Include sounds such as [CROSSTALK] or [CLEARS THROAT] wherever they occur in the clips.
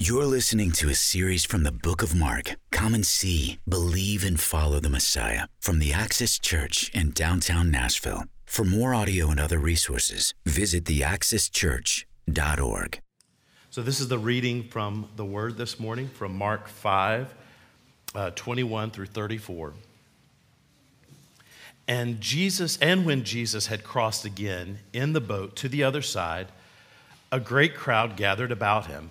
You're listening to a series from the book of Mark. Come and see, believe, and follow the Messiah from the Axis Church in downtown Nashville. For more audio and other resources, visit theaccesschurch.org. So, this is the reading from the Word this morning from Mark 5 uh, 21 through 34. And Jesus, and when Jesus had crossed again in the boat to the other side, a great crowd gathered about him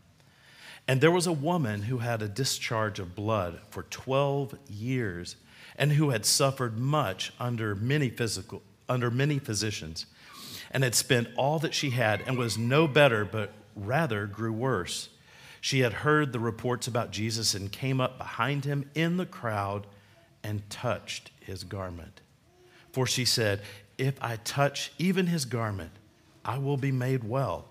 And there was a woman who had a discharge of blood for 12 years and who had suffered much under many physical under many physicians and had spent all that she had and was no better but rather grew worse. She had heard the reports about Jesus and came up behind him in the crowd and touched his garment. For she said, If I touch even his garment, I will be made well.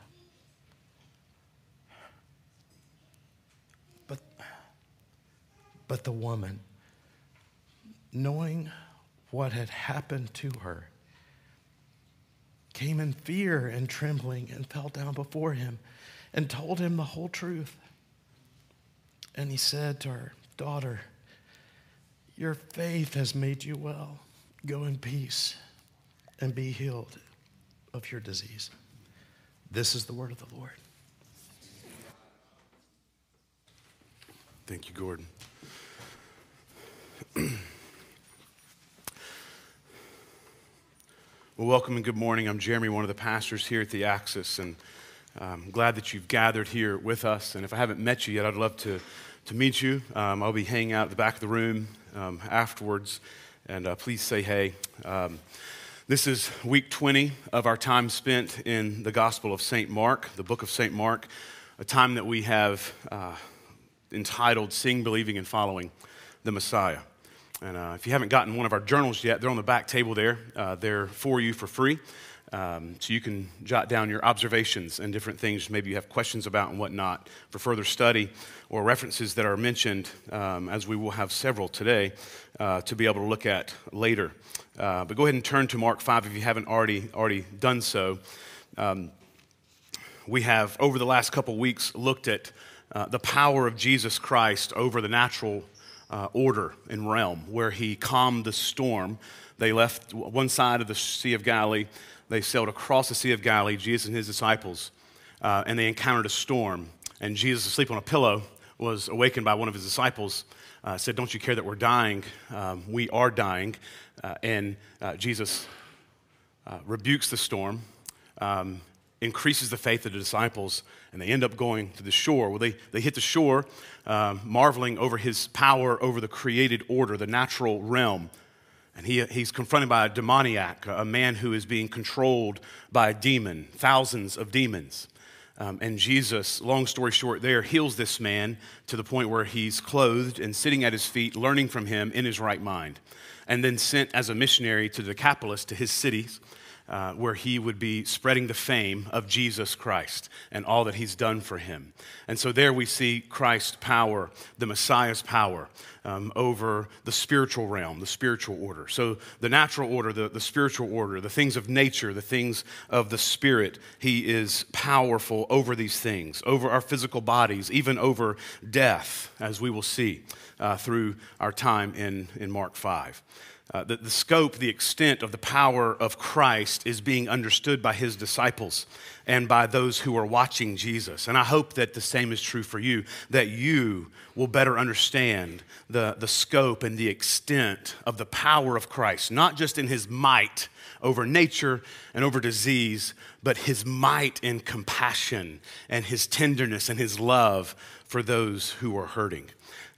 But the woman, knowing what had happened to her, came in fear and trembling and fell down before him and told him the whole truth. And he said to her, Daughter, your faith has made you well. Go in peace and be healed of your disease. This is the word of the Lord. Thank you, Gordon. [CLEARS THROAT] well, welcome and good morning. I'm Jeremy, one of the pastors here at the Axis, and I'm glad that you've gathered here with us. And if I haven't met you yet, I'd love to, to meet you. Um, I'll be hanging out at the back of the room um, afterwards, and uh, please say hey. Um, this is week 20 of our time spent in the Gospel of St. Mark, the book of St. Mark, a time that we have uh, entitled Seeing, Believing, and Following the Messiah. And uh, if you haven't gotten one of our journals yet, they're on the back table there. Uh, they're for you for free. Um, so you can jot down your observations and different things maybe you have questions about and whatnot for further study or references that are mentioned, um, as we will have several today uh, to be able to look at later. Uh, but go ahead and turn to Mark 5 if you haven't already, already done so. Um, we have, over the last couple weeks, looked at uh, the power of Jesus Christ over the natural uh, order and realm where he calmed the storm. They left one side of the Sea of Galilee, they sailed across the Sea of Galilee, Jesus and his disciples, uh, and they encountered a storm. And Jesus, asleep on a pillow, was awakened by one of his disciples. Uh, said, Don't you care that we're dying? Um, we are dying. Uh, and uh, Jesus uh, rebukes the storm. Um, increases the faith of the disciples, and they end up going to the shore. Well, they, they hit the shore, uh, marveling over his power over the created order, the natural realm. And he, he's confronted by a demoniac, a man who is being controlled by a demon, thousands of demons. Um, and Jesus, long story short, there heals this man to the point where he's clothed and sitting at his feet, learning from him in his right mind. And then sent as a missionary to the Decapolis, to his cities, uh, where he would be spreading the fame of Jesus Christ and all that he's done for him. And so there we see Christ's power, the Messiah's power um, over the spiritual realm, the spiritual order. So the natural order, the, the spiritual order, the things of nature, the things of the spirit, he is powerful over these things, over our physical bodies, even over death, as we will see uh, through our time in, in Mark 5. Uh, the, the scope, the extent of the power of Christ is being understood by his disciples and by those who are watching Jesus. And I hope that the same is true for you, that you will better understand the, the scope and the extent of the power of Christ, not just in his might over nature and over disease, but his might and compassion and his tenderness and his love for those who are hurting.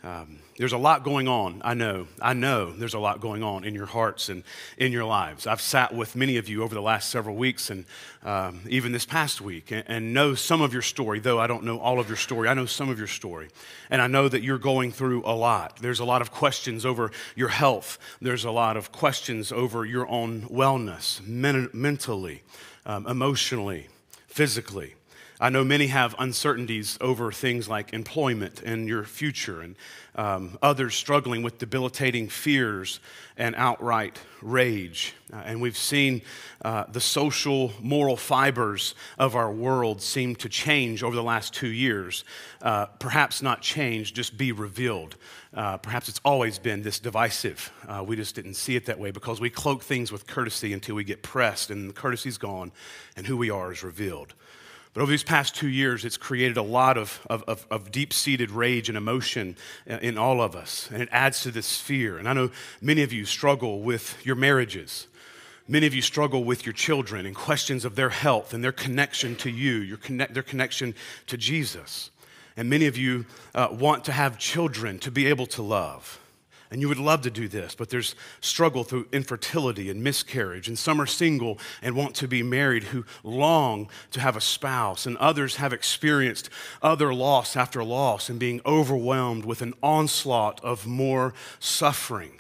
Um, there's a lot going on. I know. I know there's a lot going on in your hearts and in your lives. I've sat with many of you over the last several weeks and um, even this past week and, and, know some of your story, though I don't know all of your story. I know some of your story. And I know that you're going through a lot. There's a lot of questions over your health, there's a lot of questions over your own wellness, men- mentally, um, emotionally, physically. I know many have uncertainties over things like employment and your future, and um, others struggling with debilitating fears and outright rage. Uh, and we've seen uh, the social, moral fibers of our world seem to change over the last two years. Uh, perhaps not change, just be revealed. Uh, perhaps it's always been this divisive. Uh, we just didn't see it that way because we cloak things with courtesy until we get pressed, and the courtesy's gone, and who we are is revealed. But over these past two years, it's created a lot of, of, of, deep seated rage and emotion in all of us, and it adds to this fear. And I know many of you struggle with your marriages. Many of you struggle with your children and questions of their health and their connection to you, your connect, their connection to Jesus. And many of you uh, want to have children to be able to love and you would love to do this, but there's struggle through infertility and miscarriage, and some are single and want to be married who long to have a spouse, and others have experienced other loss after loss and being overwhelmed with an onslaught of more suffering.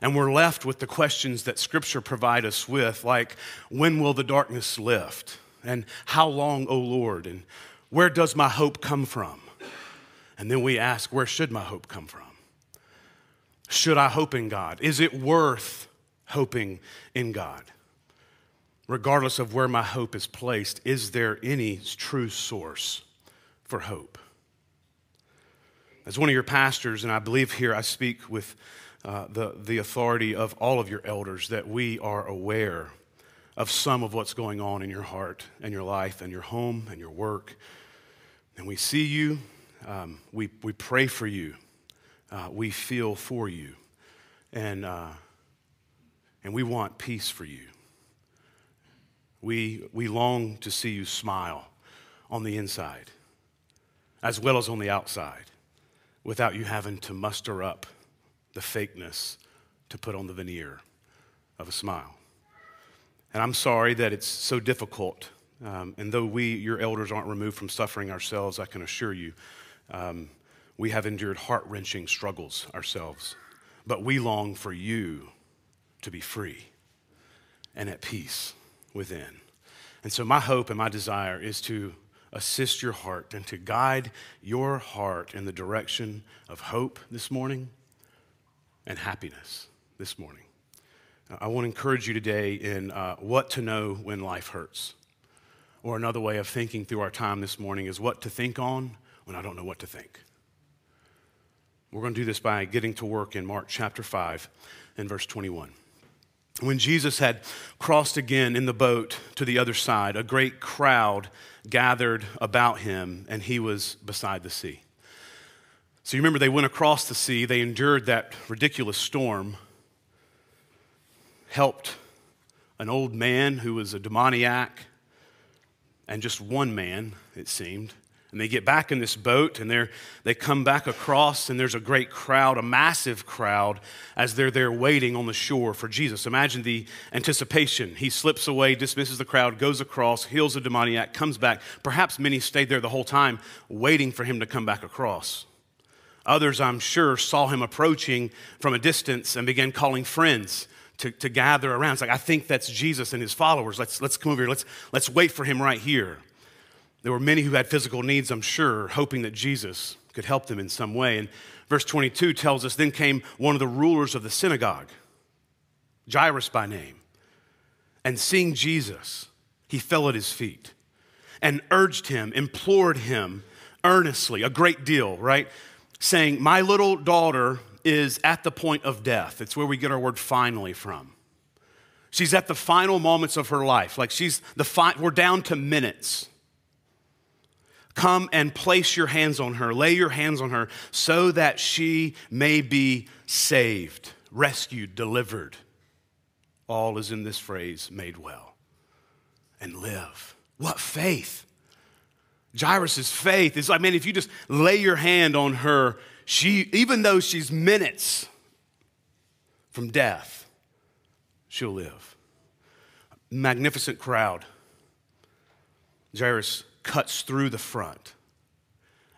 And we're left with the questions that Scripture provide us with, like, when will the darkness lift? And how long, O Lord? And where does my hope come from? And then we ask, where should my hope come from? Should I hope in God? Is it worth hoping in God? Regardless of where my hope is placed, is there any true source for hope? As one of your pastors, and I believe here I speak with uh, the, the authority of all of your elders, that we are aware of some of what's going on in your heart and your life and your home and your work. And we see you, um, we, we pray for you uh, we feel for you. And, uh, and we want peace for you. We, we long to see you smile on the inside as well as on the outside without you having to muster up the fakeness to put on the veneer of a smile. And I'm sorry that it's so difficult. Um, and though we, your elders, aren't removed from suffering ourselves, I can assure you um, we have endured heart wrenching struggles ourselves, but we long for you to be free and at peace within. And so, my hope and my desire is to assist your heart and to guide your heart in the direction of hope this morning and happiness this morning. I want to encourage you today in uh, what to know when life hurts. Or another way of thinking through our time this morning is what to think on when I don't know what to think. We're going to do this by getting to work in Mark chapter 5 and verse 21. When Jesus had crossed again in the boat to the other side, a great crowd gathered about him, and he was beside the sea. So you remember they went across the sea, they endured that ridiculous storm, helped an old man who was a demoniac, and just one man, it seemed, and they get back in this boat and they they come back across, and there's a great crowd, a massive crowd, as they're there waiting on the shore for Jesus. Imagine the anticipation. He slips away, dismisses the crowd, goes across, heals a demoniac, comes back. Perhaps many stayed there the whole time waiting for him to come back across. Others, I'm sure, saw him approaching from a distance and began calling friends. To, to gather around. It's like, I think that's Jesus and his followers. Let's, let's come over here. Let's, let's wait for him right here. There were many who had physical needs, I'm sure, hoping that Jesus could help them in some way. And verse 22 tells us then came one of the rulers of the synagogue, Jairus by name. And seeing Jesus, he fell at his feet and urged him, implored him earnestly, a great deal, right? Saying, My little daughter is at the point of death. It's where we get our word finally from. She's at the final moments of her life. Like she's the fi- we're down to minutes. Come and place your hands on her, lay your hands on her, so that she may be saved, rescued, delivered, all is in this phrase made well and live. What faith! Jairus' faith is like, man, if you just lay your hand on her, she, even though she's minutes from death, she'll live. Magnificent crowd. Jairus cuts through the front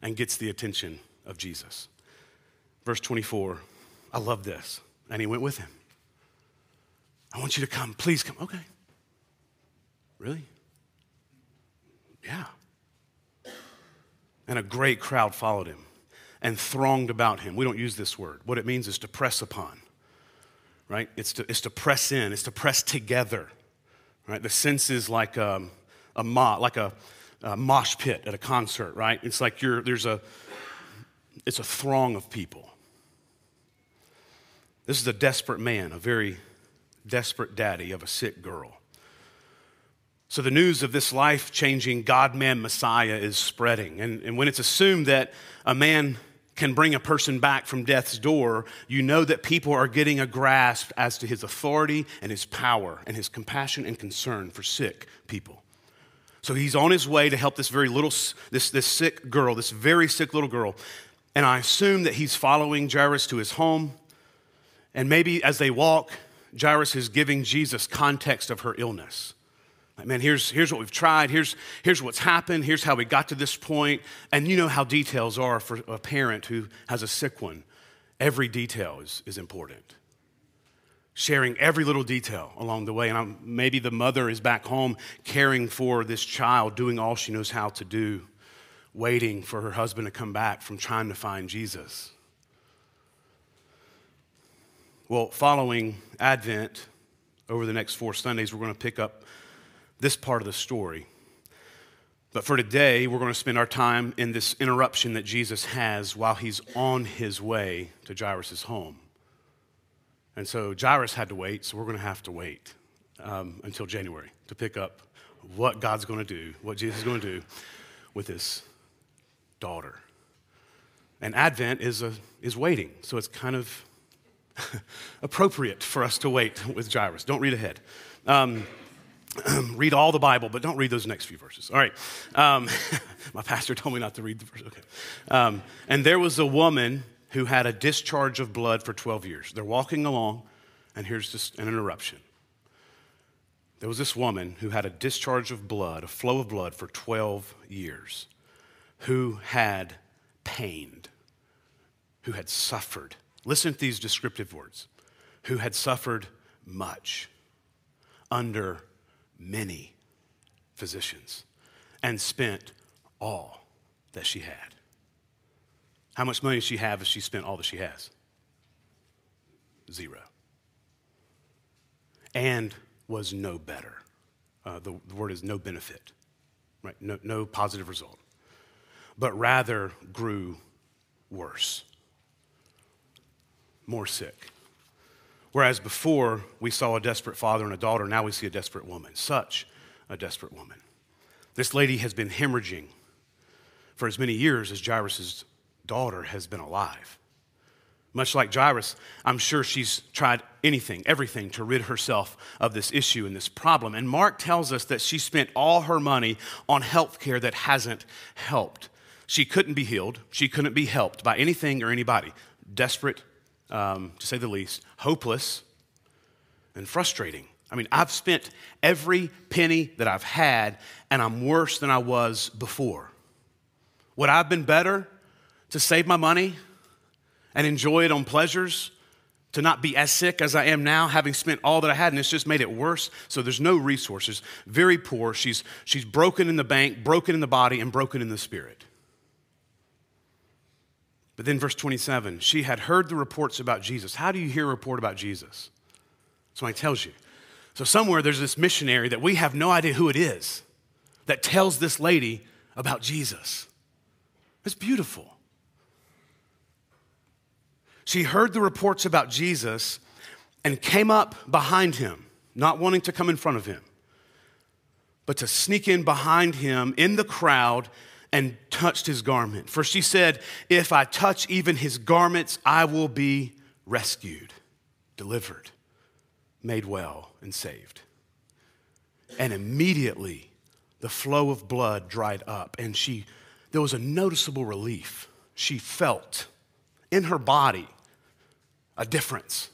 and gets the attention of Jesus. Verse 24, I love this. And he went with him. I want you to come. Please come. Okay. Really? Yeah. And a great crowd followed him and thronged about him. We don't use this word. What it means is to press upon, right? It's to, it's to press in, it's to press together, right? The sense is like um, a, a like a, a mosh pit at a concert, right? It's like you're, there's a, it's a throng of people. This is a desperate man, a very desperate daddy of a sick girl. So the news of this life changing God man Messiah is spreading. And, and when it's assumed that a man can bring a person back from death's door, you know that people are getting a grasp as to his authority and his power and his compassion and concern for sick people. So he's on his way to help this very little, this, this sick girl, this very sick little girl. And I assume that he's following Jairus to his home. And maybe as they walk, Jairus is giving Jesus context of her illness. Like, man, here's, here's what we've tried. Here's, here's what's happened. Here's how we got to this point. And you know how details are for a parent who has a sick one. Every detail is, is important. Sharing every little detail along the way. And I'm, maybe the mother is back home caring for this child, doing all she knows how to do, waiting for her husband to come back from trying to find Jesus. Well, following Advent, over the next four Sundays, we're going to pick up this part of the story. But for today, we're going to spend our time in this interruption that Jesus has while he's on his way to Jairus' home. And so Jairus had to wait, so we're going to have to wait um, until January to pick up what God's going to do, what Jesus is going to do with his daughter. And Advent is, a, is waiting, so it's kind of [LAUGHS] appropriate for us to wait with Jairus. Don't read ahead. Um, [CLEARS THROAT] read all the Bible, but don't read those next few verses. All right. Um, [LAUGHS] my pastor told me not to read the verse. Okay. Um, and there was a woman who had a discharge of blood for 12 years. They're walking along, and here's just an interruption. There was this woman who had a discharge of blood, a flow of blood for 12 years, who had pained, who had suffered Listen to these descriptive words who had suffered much under many physicians and spent all that she had. How much money does she have if she spent all that she has? Zero. And was no better. Uh, the, the word is no benefit, right? No, no positive result. But rather grew worse more sick. Whereas before we saw a desperate father and a daughter, now we see a desperate woman. Such a desperate woman. This lady has been hemorrhaging for as many years as Jairus' daughter has been alive. Much like Jairus, I'm sure she's tried anything, everything to rid herself of this issue and this problem. And Mark tells us that she spent all her money on health care that hasn't helped. She couldn't be healed, she couldn't be helped by anything or anybody. Desperate um, to say the least, hopeless and frustrating. I mean, I've spent every penny that I've had, and I'm worse than I was before. Would I have been better to save my money and enjoy it on pleasures? To not be as sick as I am now, having spent all that I had, and it's just made it worse. So there's no resources, very poor. She's, she's broken in the bank, broken in the body, and broken in the spirit. But then, verse 27, she had heard the reports about Jesus. How do you hear a report about Jesus? Somebody tells you. So, somewhere there's this missionary that we have no idea who it is that tells this lady about Jesus. It's beautiful. She heard the reports about Jesus and came up behind him, not wanting to come in front of him, but to sneak in behind him in the crowd and touched his garment. For she said, If I touch even his garments, I will be rescued, delivered. made well and saved. And immediately the flow of blood dried up, and she, there was a noticeable relief. She felt in her body a difference.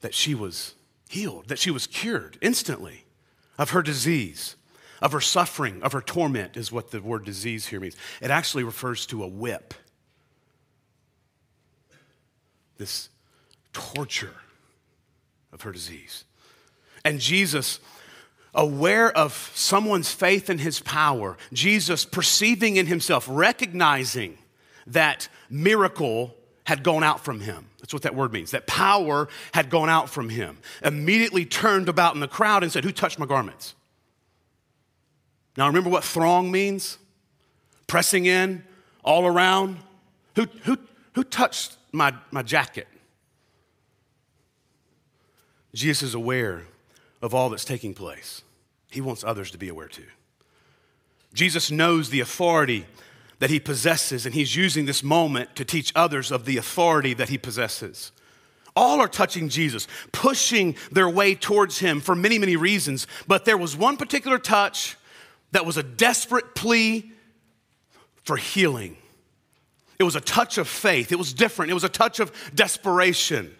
That she was healed, that she was cured instantly of her disease, of her suffering, of her torment, is what the word disease here means. It actually refers to a whip. This torture of her disease. And Jesus, aware of someone's faith in his power, Jesus perceiving in himself, recognizing that miracle had gone out from him. That's what that word means. That power had gone out from him. Immediately turned about in the crowd and said, Who touched my garments? Now remember what throng means? Pressing in, all around. Who, who, who touched my, my jacket? Jesus is aware of all that's taking place. He wants others to be aware too. Jesus knows the authority that he possesses, and he's using this moment to teach others of the authority that he possesses. All are touching Jesus, pushing their way towards him for many, many reasons. But there was one particular touch that was a desperate plea for healing. It was a touch of faith, it was different, it was a touch of desperation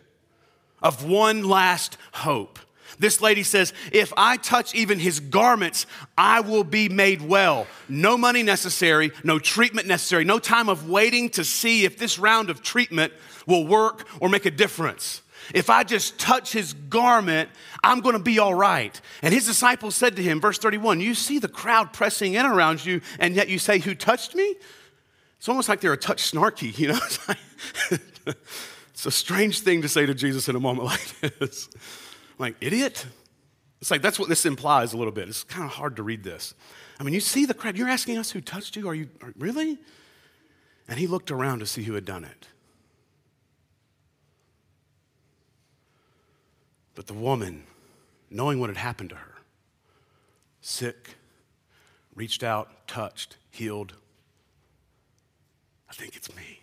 of one last hope. This lady says, If I touch even his garments, I will be made well. No money necessary, no treatment necessary, no time of waiting to see if this round of treatment will work or make a difference. If I just touch his garment, I'm going to be all right. And his disciples said to him, verse 31, You see the crowd pressing in around you, and yet you say, Who touched me? It's almost like they're a touch snarky, you know? [LAUGHS] It's a strange thing to say to Jesus in a moment like this. Like, idiot? It's like that's what this implies a little bit. It's kind of hard to read this. I mean, you see the crowd. You're asking us who touched you? Are you are, really? And he looked around to see who had done it. But the woman, knowing what had happened to her, sick, reached out, touched, healed. I think it's me.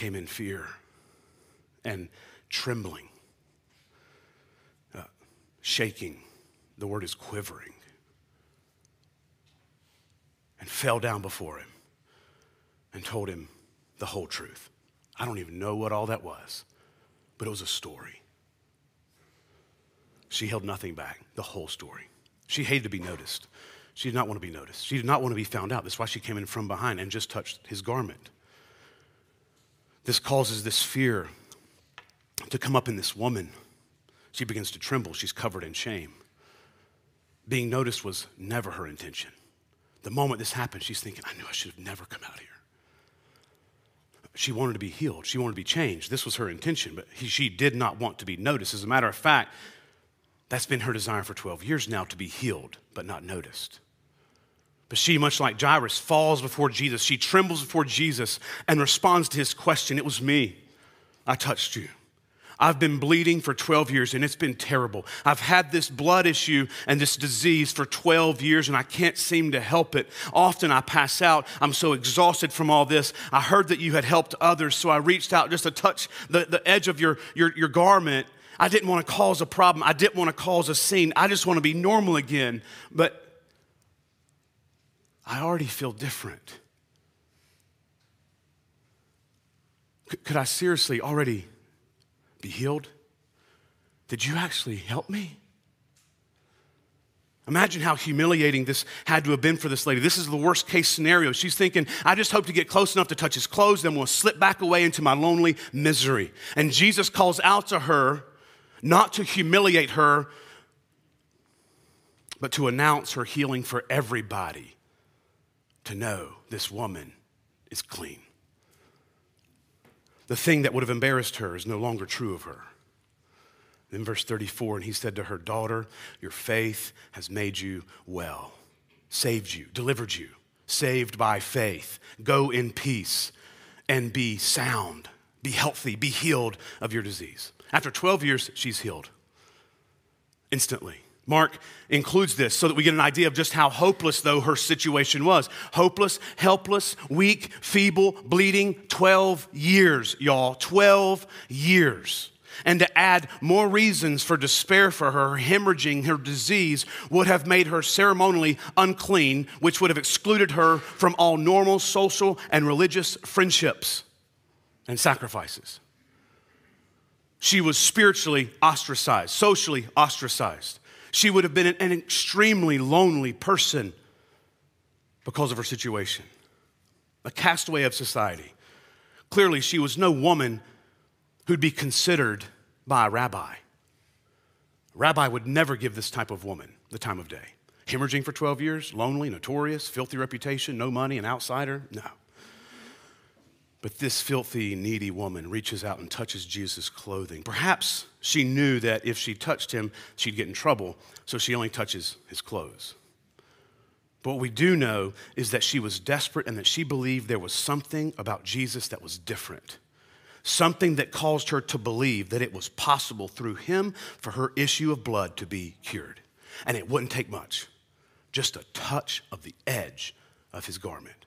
came in fear and trembling, uh, shaking. The word is quivering. And fell down before him and told him the whole truth. I don't even know what all that was, but it was a story. She held nothing back, the whole story. She hated to be noticed. She did not want to be noticed. She did not want to be found out. That's why she came in from behind and just touched his garment. This causes this fear to come up in this woman. She begins to tremble. She's covered in shame. Being noticed was never her intention. The moment this happened, she's thinking, I knew I should have never come out here. She wanted to be healed. She wanted to be changed. This was her intention, but he, she did not want to be noticed. As a matter of fact, that's been her desire for 12 years now to be healed, but not noticed. But she, much like Jairus, falls before Jesus. She trembles before Jesus and responds to his question It was me. I touched you. I've been bleeding for 12 years and it's been terrible. I've had this blood issue and this disease for 12 years and I can't seem to help it. Often I pass out. I'm so exhausted from all this. I heard that you had helped others, so I reached out just to touch the, the edge of your, your, your garment. I didn't want to cause a problem. I didn't want to cause a scene. I just want to be normal again. But I already feel different. Could I seriously already be healed? Did you actually help me? Imagine how humiliating this had to have been for this lady. This is the worst case scenario. She's thinking, I just hope to get close enough to touch his clothes, then we'll slip back away into my lonely misery. And Jesus calls out to her, not to humiliate her, but to announce her healing for everybody to know this woman is clean. The thing that would have embarrassed her is no longer true of her. In verse 34, and he said to her, Daughter, your faith has made you well, saved you, delivered you, saved by faith. Go in peace and be sound, be healthy, be healed of your disease. After 12 years, she's healed instantly Mark includes this so that we get an idea of just how hopeless, though, her situation was. Hopeless, helpless, weak, feeble, bleeding, 12 years, y'all. 12 years. And to add more reasons for despair for her, her hemorrhaging, her disease would have made her ceremonially unclean, which would have excluded her from all normal social and religious friendships and sacrifices. She was spiritually ostracized, socially ostracized. She would have been an extremely lonely person because of her situation, a castaway of society. Clearly, she was no woman who'd be considered by a rabbi. A rabbi would never give this type of woman the time of day. Hemorrhaging for 12 years, lonely, notorious, filthy reputation, no money, an outsider? No. But this filthy, needy woman reaches out and touches Jesus' clothing. Perhaps she knew that if she touched him, she'd get in trouble, so she only touches his clothes. But what we do know is that she was desperate and that she believed there was something about Jesus that was different. Something that caused her to believe that it was possible through him for her issue of blood to be cured. And it wouldn't take much, just a touch of the edge of his garment.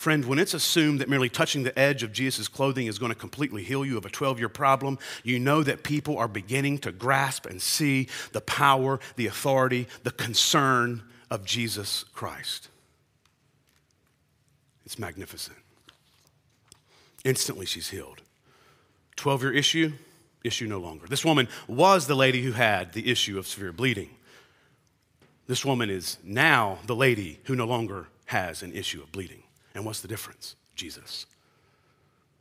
Friend, when it's assumed that merely touching the edge of Jesus' clothing is going to completely heal you of a 12 year problem, you know that people are beginning to grasp and see the power, the authority, the concern of Jesus Christ. It's magnificent. Instantly, she's healed. 12 year issue, issue no longer. This woman was the lady who had the issue of severe bleeding. This woman is now the lady who no longer has an issue of bleeding. And what's the difference? Jesus.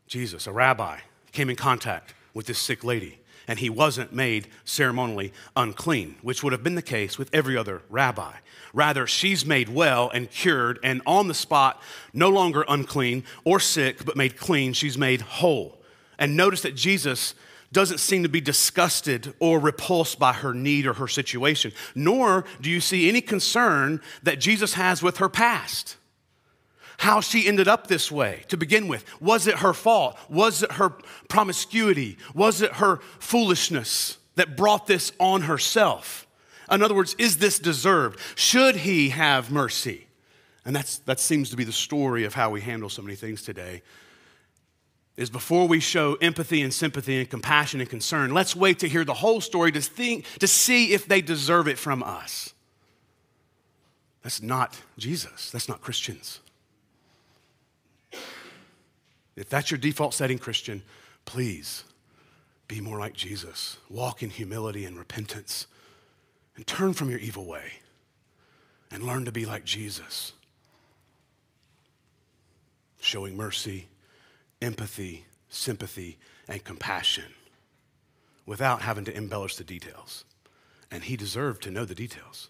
Jesus, a rabbi, came in contact with this sick lady, and he wasn't made ceremonially unclean, which would have been the case with every other rabbi. Rather, she's made well and cured, and on the spot, no longer unclean or sick, but made clean. She's made whole. And notice that Jesus doesn't seem to be disgusted or repulsed by her need or her situation, nor do you see any concern that Jesus has with her past how she ended up this way to begin with. Was it her fault? Was it her promiscuity? Was it her foolishness that brought this on herself? In other words, is this deserved? Should he have mercy? And that's, that seems to be the story of how we handle so many things today. Is before we show empathy and sympathy and compassion and concern, let's wait to hear the whole story to, think, to see if they deserve it from us. That's not Jesus. That's not Christians. If that's your default setting, Christian, please be more like Jesus. Walk in humility and repentance and turn from your evil way and learn to be like Jesus, showing mercy, empathy, sympathy, and compassion without having to embellish the details. And he deserved to know the details.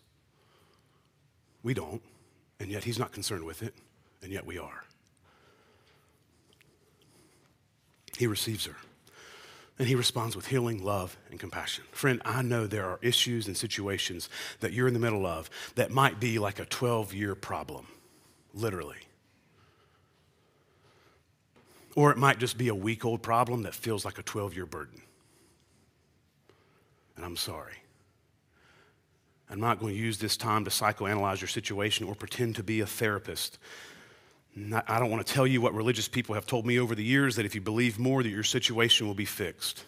We don't, and yet he's not concerned with it, and yet we are. He receives her. And he responds with healing, love, and compassion. Friend, I know there are issues and situations that you're in the middle of that might be like a 12 year problem, literally. Or it might just be a week old problem that feels like a 12 year burden. And I'm sorry. I'm not going to use this time to psychoanalyze your situation or pretend to be a therapist. I don't want to tell you what religious people have told me over the years that if you believe more, that your situation will be fixed.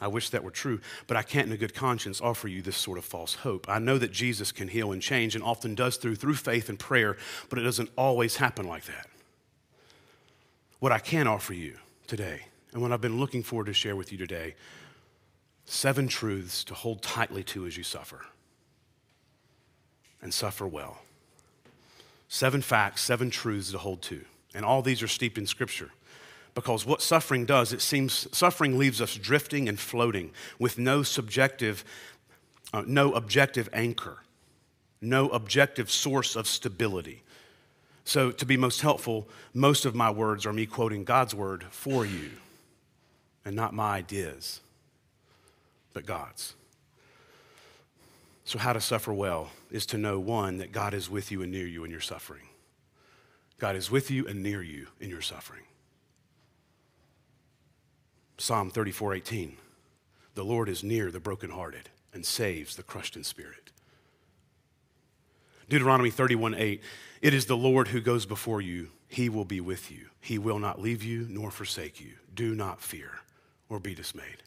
I wish that were true, but I can't, in a good conscience, offer you this sort of false hope. I know that Jesus can heal and change and often does through, through faith and prayer, but it doesn't always happen like that. What I can offer you today, and what I've been looking forward to share with you today, seven truths to hold tightly to as you suffer and suffer well. Seven facts, seven truths to hold to. And all these are steeped in Scripture. Because what suffering does, it seems suffering leaves us drifting and floating with no subjective, uh, no objective anchor, no objective source of stability. So, to be most helpful, most of my words are me quoting God's word for you, and not my ideas, but God's. So, how to suffer well is to know one, that God is with you and near you in your suffering. God is with you and near you in your suffering. Psalm 34 18. The Lord is near the brokenhearted and saves the crushed in spirit. Deuteronomy 31 8. It is the Lord who goes before you. He will be with you. He will not leave you nor forsake you. Do not fear or be dismayed.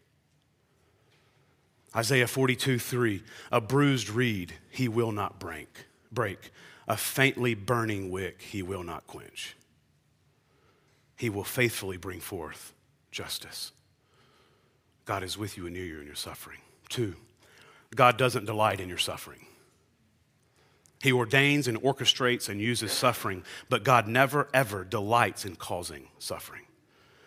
Isaiah 42 3. A bruised reed he will not break. break. A faintly burning wick he will not quench. He will faithfully bring forth justice. God is with you and near you in your suffering. Two, God doesn't delight in your suffering. He ordains and orchestrates and uses suffering, but God never ever delights in causing suffering.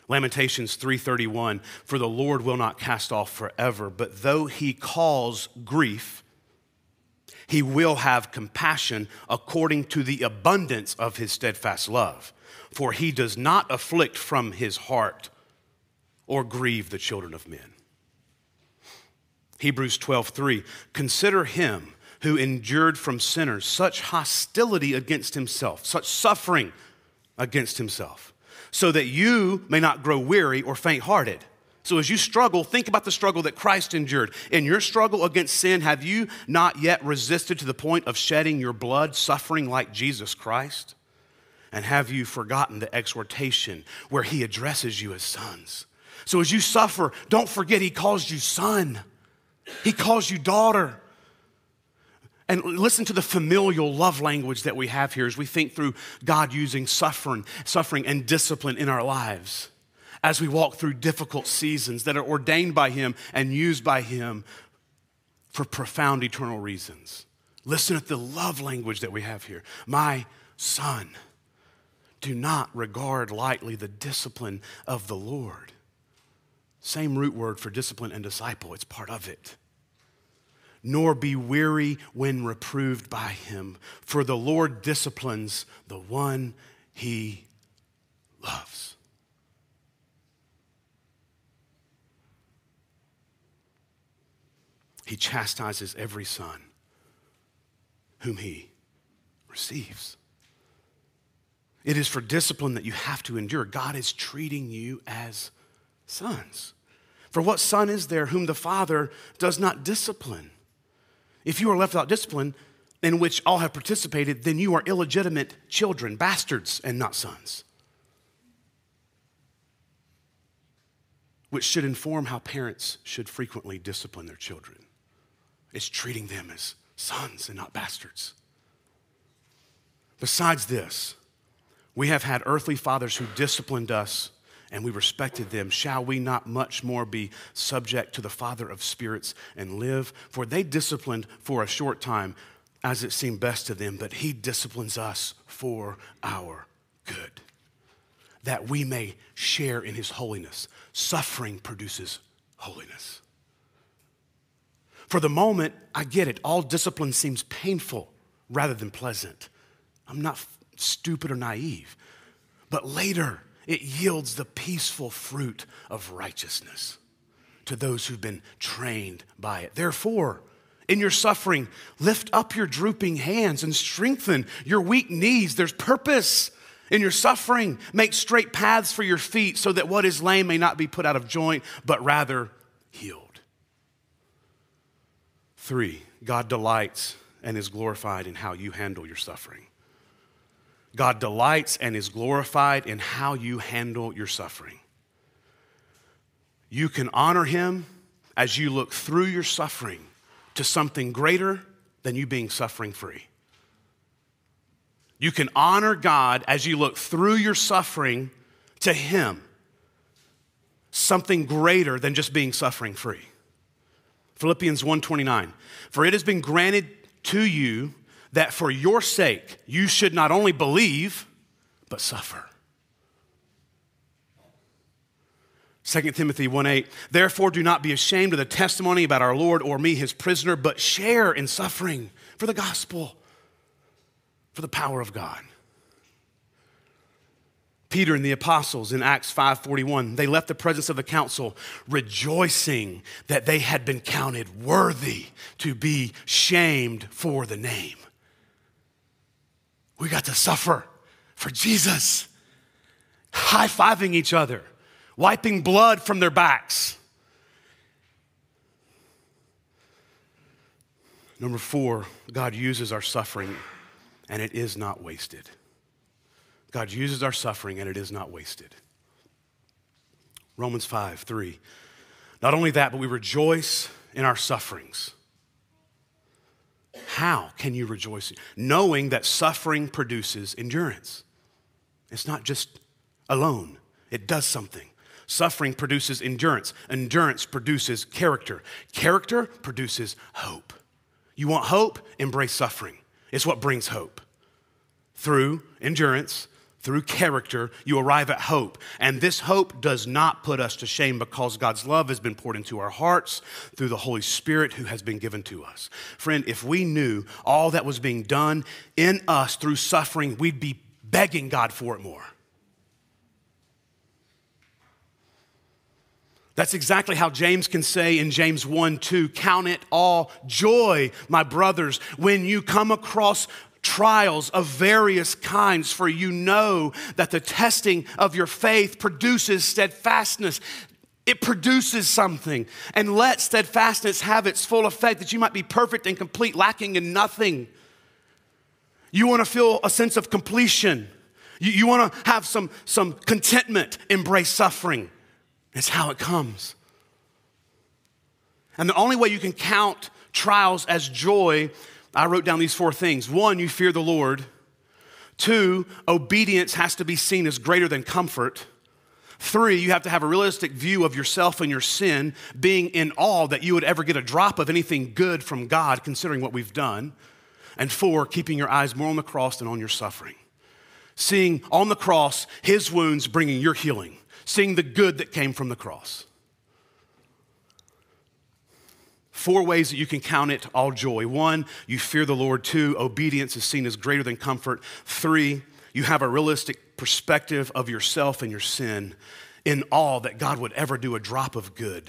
Lamentations 3:31 For the Lord will not cast off forever, but though he cause grief, he will have compassion according to the abundance of his steadfast love, for he does not afflict from his heart or grieve the children of men. Hebrews 12:3 Consider him who endured from sinners such hostility against himself, such suffering against himself, so that you may not grow weary or faint-hearted. So as you struggle, think about the struggle that Christ endured. In your struggle against sin, have you not yet resisted to the point of shedding your blood, suffering like Jesus Christ? And have you forgotten the exhortation where he addresses you as sons? So as you suffer, don't forget he calls you son. He calls you daughter. And listen to the familial love language that we have here as we think through God using suffering, suffering and discipline in our lives as we walk through difficult seasons that are ordained by Him and used by Him for profound eternal reasons. Listen to the love language that we have here. My son, do not regard lightly the discipline of the Lord same root word for discipline and disciple, it's part of it. Nor be weary when reproved by him, for the Lord disciplines the one he loves. He chastises every son whom he receives. It is for discipline that you have to endure. God is treating you as sons. For what son is there whom the Father does not discipline? If you are left without discipline, in which all have participated, then you are illegitimate children, bastards, and not sons. Which should inform how parents should frequently discipline their children. It's treating them as sons and not bastards. Besides this, we have had earthly fathers who disciplined us and we respected them, shall we not much more be subject to the Father of spirits and live? For they disciplined for a short time as it seemed best to them, but He disciplines us for our good, that we may share in His holiness. Suffering produces holiness. For the moment, I get it. All discipline seems painful rather than pleasant. I'm not stupid or naive. But later, it yields the peaceful fruit of righteousness to those who've been trained by it. Therefore, in your suffering, lift up your drooping hands and strengthen your weak knees. There's purpose in your suffering. Make straight paths for your feet so that what is lame may not be put out of joint, but rather healed. Three, God delights and is glorified in how you handle your suffering. God delights and is glorified in how you handle your suffering. You can honor Him as you look through your suffering to something greater than you being suffering free. You can honor God as you look through your suffering to Him, something greater than just being suffering free. Philippians 1:29 For it has been granted to you that for your sake you should not only believe, but suffer. 2 Timothy 1 8, therefore do not be ashamed of the testimony about our Lord or me, his prisoner, but share in suffering for the gospel, for the power of God. Peter and the apostles in Acts 5:41 they left the presence of the council rejoicing that they had been counted worthy to be shamed for the name. We got to suffer for Jesus, high fiving each other, wiping blood from their backs. Number four, God uses our suffering and it is not wasted. God uses our suffering and it is not wasted. Romans 5 3. Not only that, but we rejoice in our sufferings. How can you rejoice? Knowing that suffering produces endurance. It's not just alone, it does something. Suffering produces endurance. Endurance produces character. Character produces hope. You want hope? Embrace suffering. It's what brings hope. Through endurance, through character, you arrive at hope. And this hope does not put us to shame because God's love has been poured into our hearts through the Holy Spirit who has been given to us. Friend, if we knew all that was being done in us through suffering, we'd be begging God for it more. That's exactly how James can say in James 1 2, count it all joy, my brothers, when you come across trials of various kinds, for you know that the testing of your faith produces steadfastness. It produces something. And let steadfastness have its full effect that you might be perfect and complete, lacking in nothing. You want to feel a sense of completion. You, you want to have some, some contentment, embrace suffering. It's how it comes. And the only way you can count trials as joy, I wrote down these four things. One, you fear the Lord. Two, obedience has to be seen as greater than comfort. Three, you have to have a realistic view of yourself and your sin, being in awe that you would ever get a drop of anything good from God, considering what we've done. And four, keeping your eyes more on the cross than on your suffering. Seeing on the cross his wounds bringing your healing seeing the good that came from the cross. Four ways that you can count it all joy. One, you fear the Lord. Two, obedience is seen as greater than comfort. Three, you have a realistic perspective of yourself and your sin in all that God would ever do a drop of good,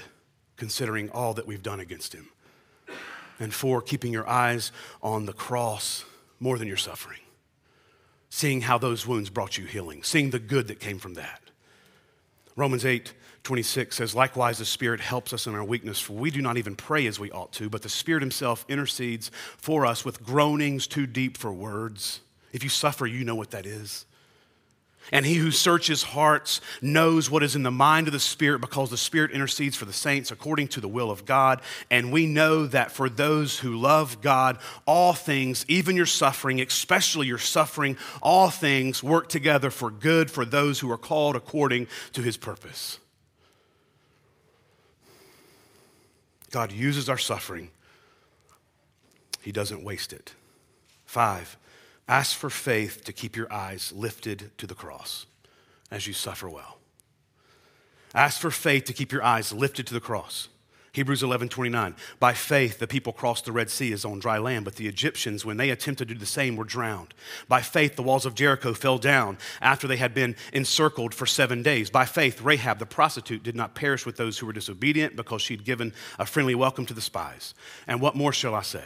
considering all that we've done against Him. And four, keeping your eyes on the cross more than your suffering, seeing how those wounds brought you healing, seeing the good that came from that. Romans 8, 26 says, Likewise, the Spirit helps us in our weakness, for we do not even pray as we ought to, but the Spirit Himself intercedes for us with groanings too deep for words. If you suffer, you know what that is. And he who searches hearts knows what is in the mind of the Spirit because the Spirit intercedes for the saints according to the will of God. And we know that for those who love God, all things, even your suffering, especially your suffering, all things work together for good for those who are called according to his purpose. God uses our suffering, he doesn't waste it. Five, Ask for faith to keep your eyes lifted to the cross as you suffer well. Ask for faith to keep your eyes lifted to the cross. Hebrews 11, 29. By faith, the people crossed the Red Sea as on dry land, but the Egyptians, when they attempted to do the same, were drowned. By faith, the walls of Jericho fell down after they had been encircled for seven days. By faith, Rahab, the prostitute, did not perish with those who were disobedient because she'd given a friendly welcome to the spies. And what more shall I say?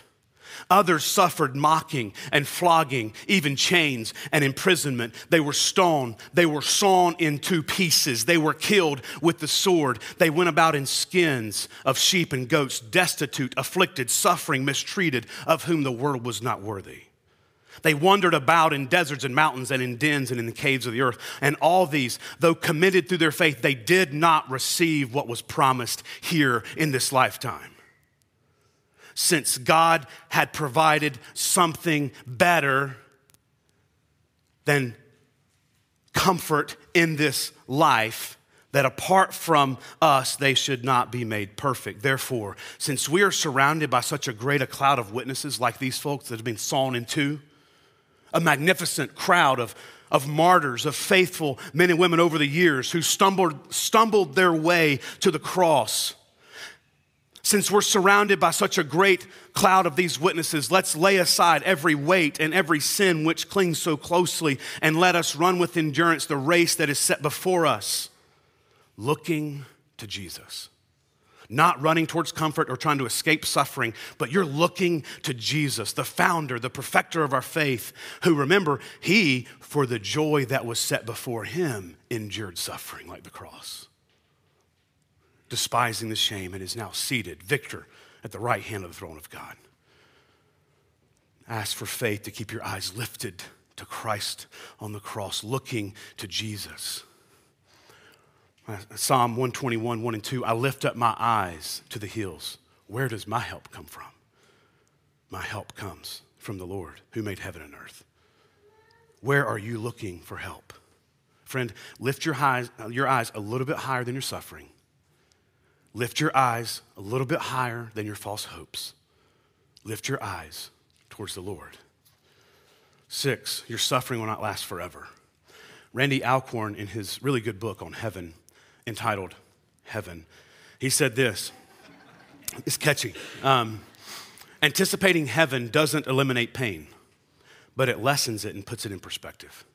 Others suffered mocking and flogging, even chains and imprisonment. They were stoned. They were sawn in two pieces. They were killed with the sword. They went about in skins of sheep and goats, destitute, afflicted, suffering, mistreated, of whom the world was not worthy. They wandered about in deserts and mountains and in dens and in the caves of the earth. And all these, though committed through their faith, they did not receive what was promised here in this lifetime since God had provided something better than comfort in this life that apart from us, they should not be made perfect. Therefore, since we are surrounded by such a great a cloud of witnesses like these folks that have been sawn in two, a magnificent crowd of, of martyrs, of faithful men and women over the years who stumbled, stumbled their way to the cross Since we're surrounded by such a great cloud of these witnesses, let's lay aside every weight and every sin which clings so closely, and let us run with endurance the race that is set before us, looking to Jesus. Not running towards comfort or trying to escape suffering, but you're looking to Jesus, the founder, the perfecter of our faith, who, remember, he, for the joy that was set before him, endured suffering like the cross despising the shame, and is now seated, victor, at the right hand of the throne of God. Ask for faith to keep your eyes lifted to Christ on the cross, looking to Jesus. Uh, Psalm 121, 1 and 2 I lift up my eyes to the hills. Where does my help come from? My help comes from the Lord who made heaven and earth. Where are you looking for help? Friend, lift your eyes, your eyes a little bit higher than your suffering Lift your eyes a little bit higher than your false hopes. Lift your eyes towards the Lord. Six, your suffering will not last forever. Randy Alcorn, in his really good book on heaven, entitled Heaven, he said this. It's catchy. Um, anticipating heaven doesn't eliminate pain, but it lessens it and puts it in perspective.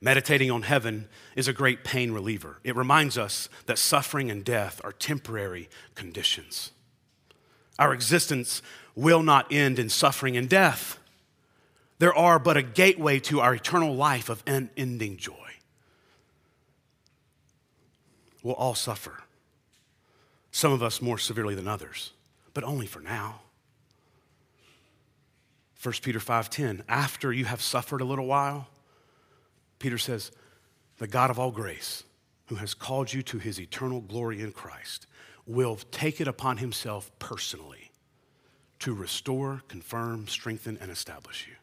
Meditating on heaven is a great pain reliever. It reminds us that suffering and death are temporary conditions. Our existence will not end in suffering and death. There are but a gateway to our eternal life of unending joy. We'll all suffer, some of us more severely than others, but only for now. 1 Peter 5:10 After you have suffered a little while, Peter says, The God of all grace, who has called you to his eternal glory in Christ, will take it upon himself personally to restore, confirm, strengthen, and establish you.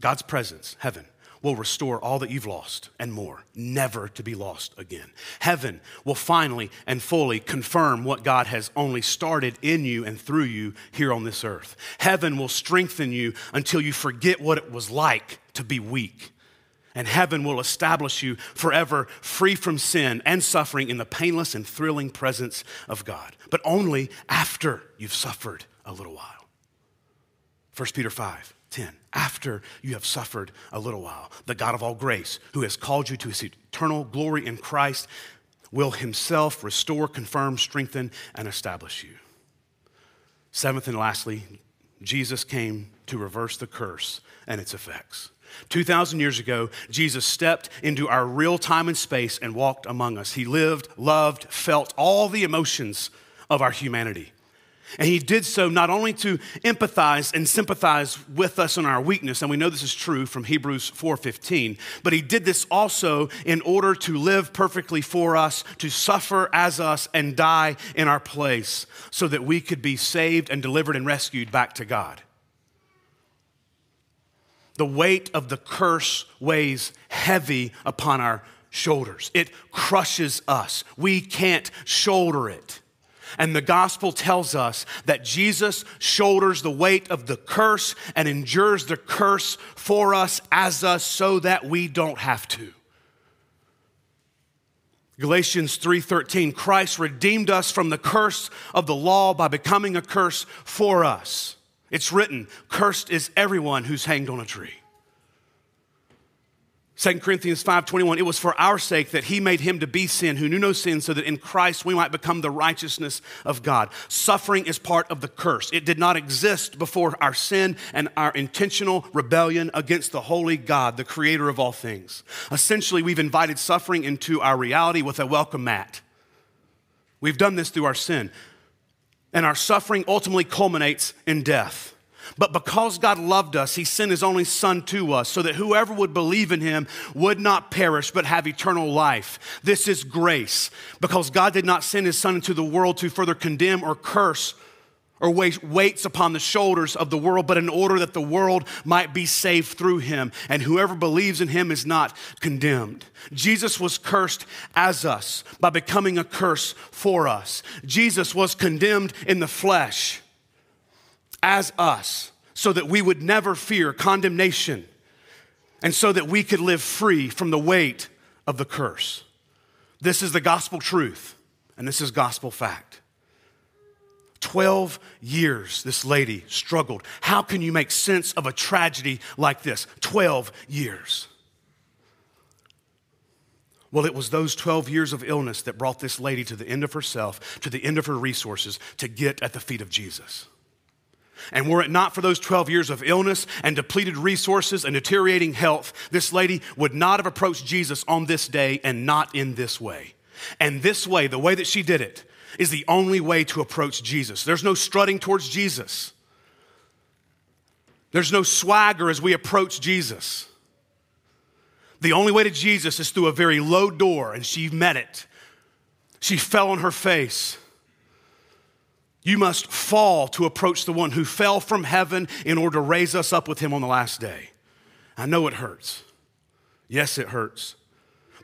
God's presence, heaven, will restore all that you've lost and more, never to be lost again. Heaven will finally and fully confirm what God has only started in you and through you here on this earth. Heaven will strengthen you until you forget what it was like to be weak and heaven will establish you forever free from sin and suffering in the painless and thrilling presence of God, but only after you've suffered a little while. 1 Peter 5 10. After you have suffered a little while, the God of all grace, who has called you to his eternal glory in Christ, will himself restore, confirm, strengthen, and establish you. Seventh and lastly, Jesus came to reverse the curse and its effects. 2,000 years ago, Jesus stepped into our real time and space and walked among us. He lived, loved, felt all the emotions of our humanity. And he did so not only to empathize and sympathize with us in our weakness, and we know this is true from Hebrews 4:15, but he did this also in order to live perfectly for us, to suffer as us and die in our place so that we could be saved and delivered and rescued back to God the weight of the curse weighs heavy upon our shoulders. It crushes us. We can't shoulder it. And the gospel tells us that Jesus shoulders the weight of the curse and endures the curse for us as us so that we don't have to. Galatians 3:13 Christ redeemed us from the curse of the law by becoming a curse for us. It's written, cursed is everyone who's hanged on a tree. 2 Corinthians 5:21 it was for our sake that he made him to be sin who knew no sin so that in Christ we might become the righteousness of God. Suffering is part of the curse. It did not exist before our sin and our intentional rebellion against the holy God, the creator of all things. Essentially, we've invited suffering into our reality with a welcome mat. We've done this through our sin. And our suffering ultimately culminates in death. But because God loved us, He sent His only Son to us so that whoever would believe in Him would not perish but have eternal life. This is grace because God did not send His Son into the world to further condemn or curse or weights upon the shoulders of the world, but in order that the world might be saved through him. And whoever believes in him is not condemned. Jesus was cursed as us by becoming a curse for us. Jesus was condemned in the flesh as us so that we would never fear condemnation and so that we could live free from the weight of the curse. This is the gospel truth, and this is gospel fact. 12 years this lady struggled. How can you make sense of a tragedy like this? 12 years. Well, it was those 12 years of illness that brought this lady to the end of herself, to the end of her resources, to get at the feet of Jesus. And were it not for those 12 years of illness and depleted resources and deteriorating health, this lady would not have approached Jesus on this day and not in this way. And this way, the way that she did it, is the only way to approach Jesus. There's no strutting towards Jesus, there's no swagger as we approach Jesus. The only way to Jesus is through a very low door, and she met it. She fell on her face. You must fall to approach the one who fell from heaven in order to raise us up with him on the last day. I know it hurts. Yes, it hurts.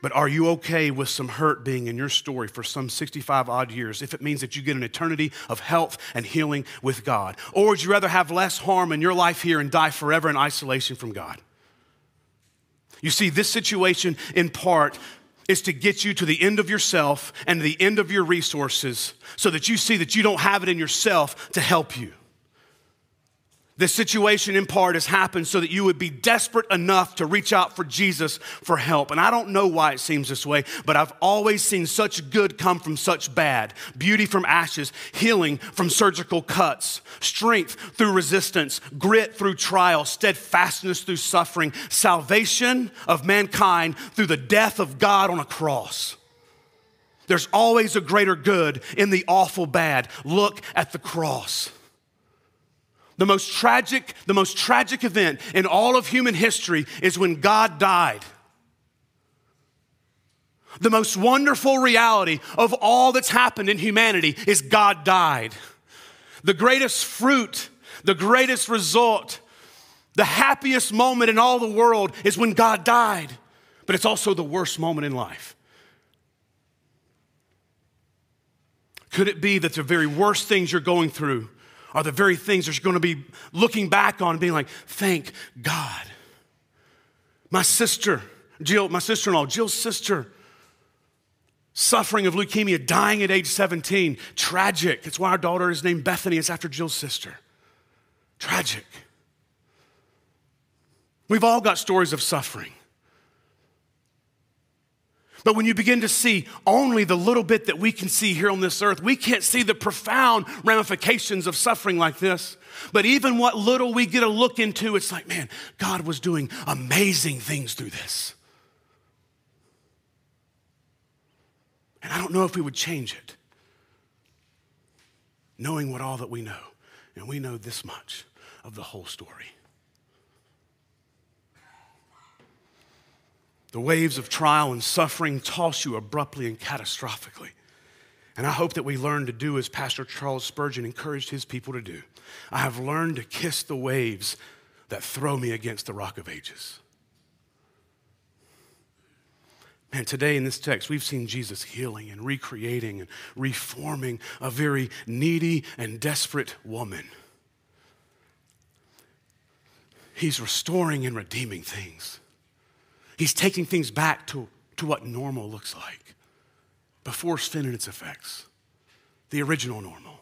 But are you okay with some hurt being in your story for some 65 odd years if it means that you get an eternity of health and healing with God? Or would you rather have less harm in your life here and die forever in isolation from God? You see, this situation in part is to get you to the end of yourself and the end of your resources so that you see that you don't have it in yourself to help you. This situation, in part, has happened so that you would be desperate enough to reach out for Jesus for help. And I don't know why it seems this way, but I've always seen such good come from such bad beauty from ashes, healing from surgical cuts, strength through resistance, grit through trial, steadfastness through suffering, salvation of mankind through the death of God on a cross. There's always a greater good in the awful bad. Look at the cross. The most tragic, the most tragic event in all of human history is when God died. The most wonderful reality of all that's happened in humanity is God died. The greatest fruit, the greatest result, the happiest moment in all the world is when God died. But it's also the worst moment in life. Could it be that the very worst things you're going through are the very things you're going to be looking back on and being like, thank God. My sister, Jill, my sister in law, Jill's sister, suffering of leukemia, dying at age 17. Tragic. It's why our daughter is named Bethany. It's after Jill's sister. Tragic. We've all got stories of suffering. But when you begin to see only the little bit that we can see here on this earth, we can't see the profound ramifications of suffering like this. But even what little we get a look into, it's like, man, God was doing amazing things through this. And I don't know if we would change it, knowing what all that we know. And we know this much of the whole story. The waves of trial and suffering toss you abruptly and catastrophically. And I hope that we learn to do as Pastor Charles Spurgeon encouraged his people to do. I have learned to kiss the waves that throw me against the rock of ages. And today in this text, we've seen Jesus healing and recreating and reforming a very needy and desperate woman. He's restoring and redeeming things. He's taking things back to, to what normal looks like before sin and its effects, the original normal.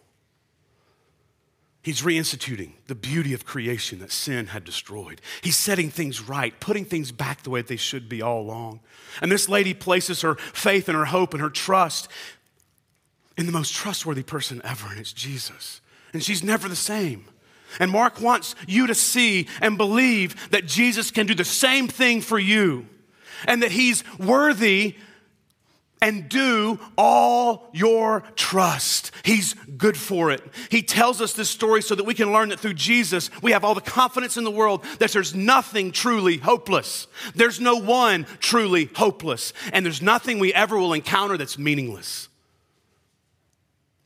He's reinstituting the beauty of creation that sin had destroyed. He's setting things right, putting things back the way they should be all along. And this lady places her faith and her hope and her trust in the most trustworthy person ever, and it's Jesus. And she's never the same. And Mark wants you to see and believe that Jesus can do the same thing for you and that he's worthy and do all your trust. He's good for it. He tells us this story so that we can learn that through Jesus, we have all the confidence in the world that there's nothing truly hopeless. There's no one truly hopeless. And there's nothing we ever will encounter that's meaningless.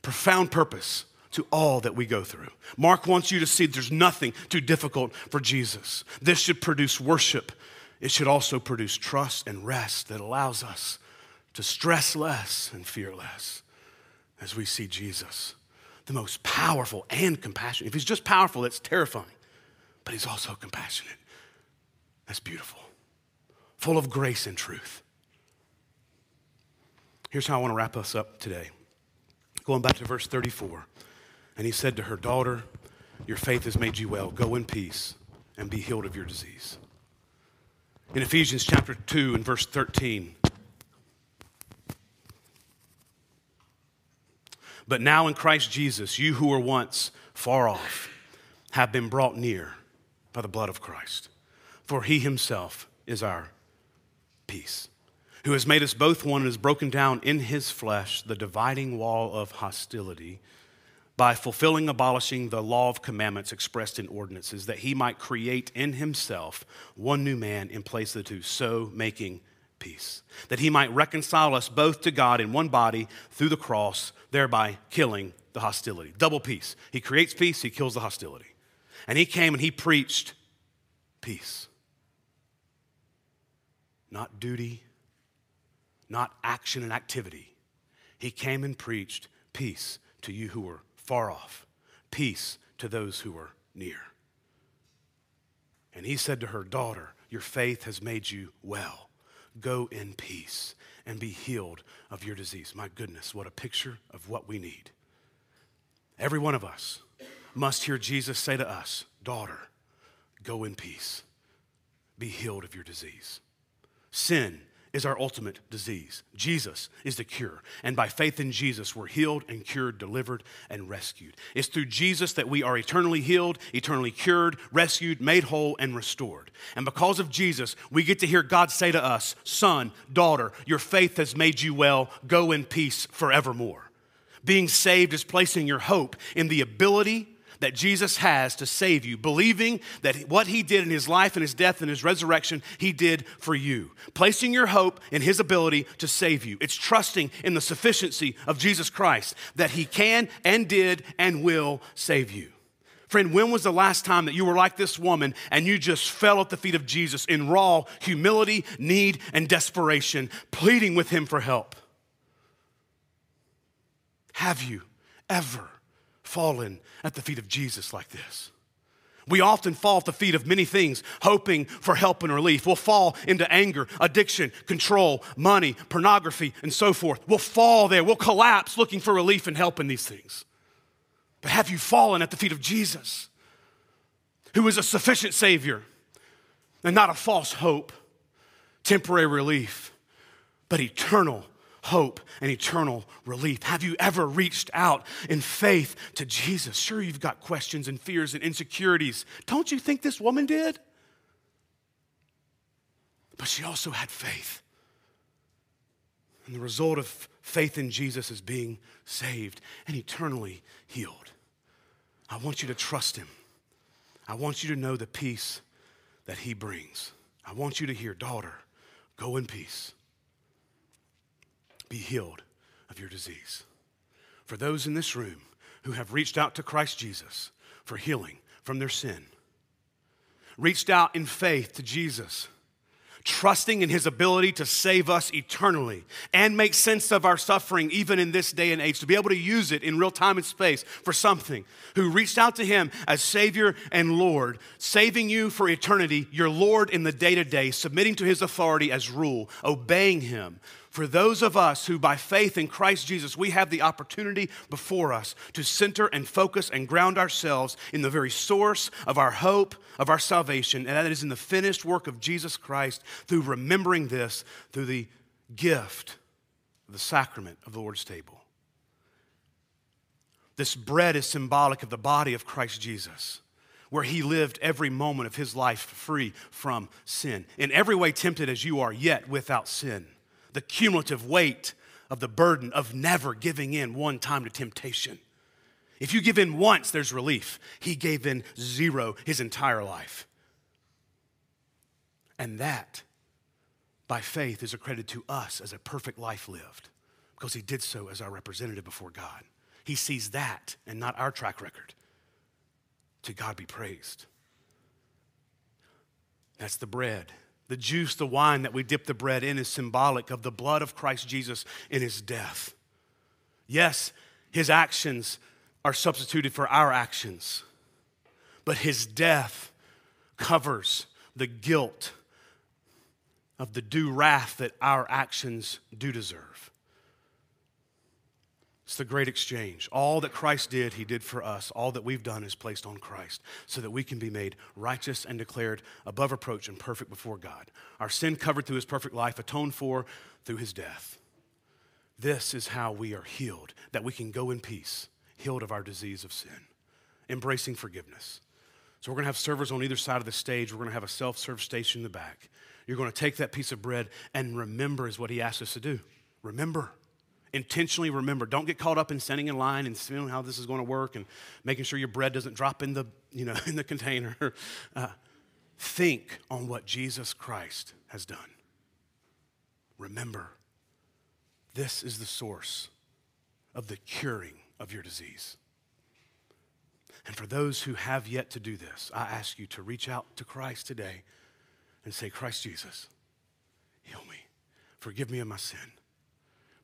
Profound purpose to all that we go through. Mark wants you to see there's nothing too difficult for Jesus. This should produce worship. It should also produce trust and rest that allows us to stress less and fear less as we see Jesus, the most powerful and compassionate. If he's just powerful, that's terrifying, but he's also compassionate. That's beautiful, full of grace and truth. Here's how I want to wrap us up today. Going back to verse 34. And he said to her, Daughter, your faith has made you well. Go in peace and be healed of your disease. In Ephesians chapter 2 and verse 13, But now in Christ Jesus, you who were once far off have been brought near by the blood of Christ. For he himself is our peace, who has made us both one and has broken down in his flesh the dividing wall of hostility by fulfilling, abolishing the law of commandments expressed in ordinances, that he might create in himself one new man in place of the two, so making peace. That he might reconcile us both to God in one body through the cross, thereby killing the hostility. Double peace. He creates peace, he kills the hostility. And he came and he preached peace. Not duty, not action and activity. He came and preached peace to you who were far off, peace to those who are near. And he said to her, Daughter, your faith has made you well. Go in peace and be healed of your disease. My goodness, what a picture of what we need. Every one of us must hear Jesus say to us, Daughter, go in peace, be healed of your disease. Sin is our ultimate disease. Jesus is the cure. And by faith in Jesus, we're healed and cured, delivered and rescued. It's through Jesus that we are eternally healed, eternally cured, rescued, made whole, and restored. And because of Jesus, we get to hear God say to us, Son, daughter, your faith has made you well. Go in peace forevermore. Being saved is placing your hope in the ability that Jesus has to save you, believing that what he did in his life and his death and his resurrection, he did for you. Placing your hope in his ability to save you. It's trusting in the sufficiency of Jesus Christ that he can and did and will save you. Friend, when was the last time that you were like this woman and you just fell at the feet of Jesus in raw humility, need, and desperation, pleading with him for help? Have you ever? Fallen at the feet of Jesus like this. We often fall at the feet of many things, hoping for help and relief. We'll fall into anger, addiction, control, money, pornography, and so forth. We'll fall there. We'll collapse looking for relief and help in these things. But have you fallen at the feet of Jesus, who is a sufficient Savior and not a false hope, temporary relief, but eternal hope and eternal relief? Have you ever reached out in faith to Jesus? Sure, you've got questions and fears and insecurities. Don't you think this woman did? But she also had faith. And the result of faith in Jesus is being saved and eternally healed. I want you to trust him. I want you to know the peace that he brings. I want you to hear, daughter, go in peace be healed of your disease. For those in this room who have reached out to Christ Jesus for healing from their sin, reached out in faith to Jesus trusting in his ability to save us eternally and make sense of our suffering even in this day and age, to be able to use it in real time and space for something, who reached out to him as Savior and Lord, saving you for eternity, your Lord in the day to day, submitting to his authority as rule, obeying him, for those of us who, by faith in Christ Jesus, we have the opportunity before us to center and focus and ground ourselves in the very source of our hope, of our salvation, and that is in the finished work of Jesus Christ through remembering this through the gift, the sacrament of the Lord's table. This bread is symbolic of the body of Christ Jesus where he lived every moment of his life free from sin. In every way tempted as you are, yet without sin the cumulative weight of the burden of never giving in one time to temptation. If you give in once, there's relief. He gave in zero his entire life. And that, by faith, is accredited to us as a perfect life lived because he did so as our representative before God. He sees that and not our track record. To God be praised. That's the bread. The juice, the wine that we dip the bread in, is symbolic of the blood of Christ Jesus in his death. Yes, his actions are substituted for our actions, but his death covers the guilt of the due wrath that our actions do deserve. It's the great exchange. All that Christ did, he did for us. All that we've done is placed on Christ so that we can be made righteous and declared above reproach and perfect before God. Our sin covered through his perfect life, atoned for through his death. This is how we are healed, that we can go in peace, healed of our disease of sin, embracing forgiveness. So, we're going to have servers on either side of the stage. We're going to have a self serve station in the back. You're going to take that piece of bread and remember, is what he asked us to do. Remember intentionally remember. Don't get caught up in standing in line and seeing how this is going to work and making sure your bread doesn't drop in the, you know, [LAUGHS] in the container. [LAUGHS] Uh, think on what Jesus Christ has done. Remember, this is the source of the curing of your disease. And for those who have yet to do this, I ask you to reach out to Christ today and say, Christ Jesus, heal me. Forgive me of my sin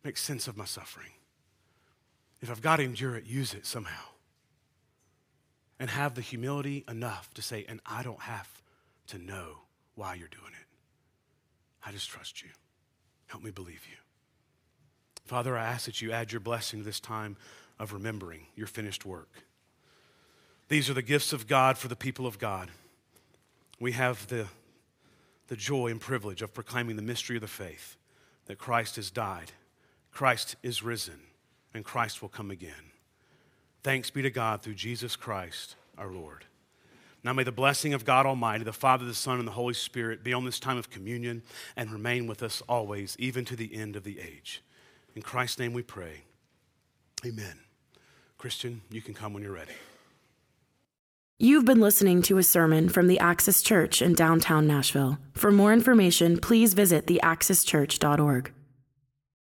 make sense of my suffering. If I've got to endure it, use it somehow. And have the humility enough to say, and I don't have to know why you're doing it. I just trust you. Help me believe you. Father, I ask that you add your blessing to this time of remembering your finished work. These are the gifts of God for the people of God. We have the, the joy and privilege of proclaiming the mystery of the faith that Christ has died Christ is risen, and Christ will come again. Thanks be to God through Jesus Christ our Lord. Now may the blessing of God Almighty, the Father, the Son, and the Holy Spirit be on this time of communion and remain with us always, even to the end of the age. In Christ's name we pray. Amen. Christian, you can come when you're ready. You've been listening to a sermon from the Axis Church in downtown Nashville. For more information, please visit theaxischurch.org.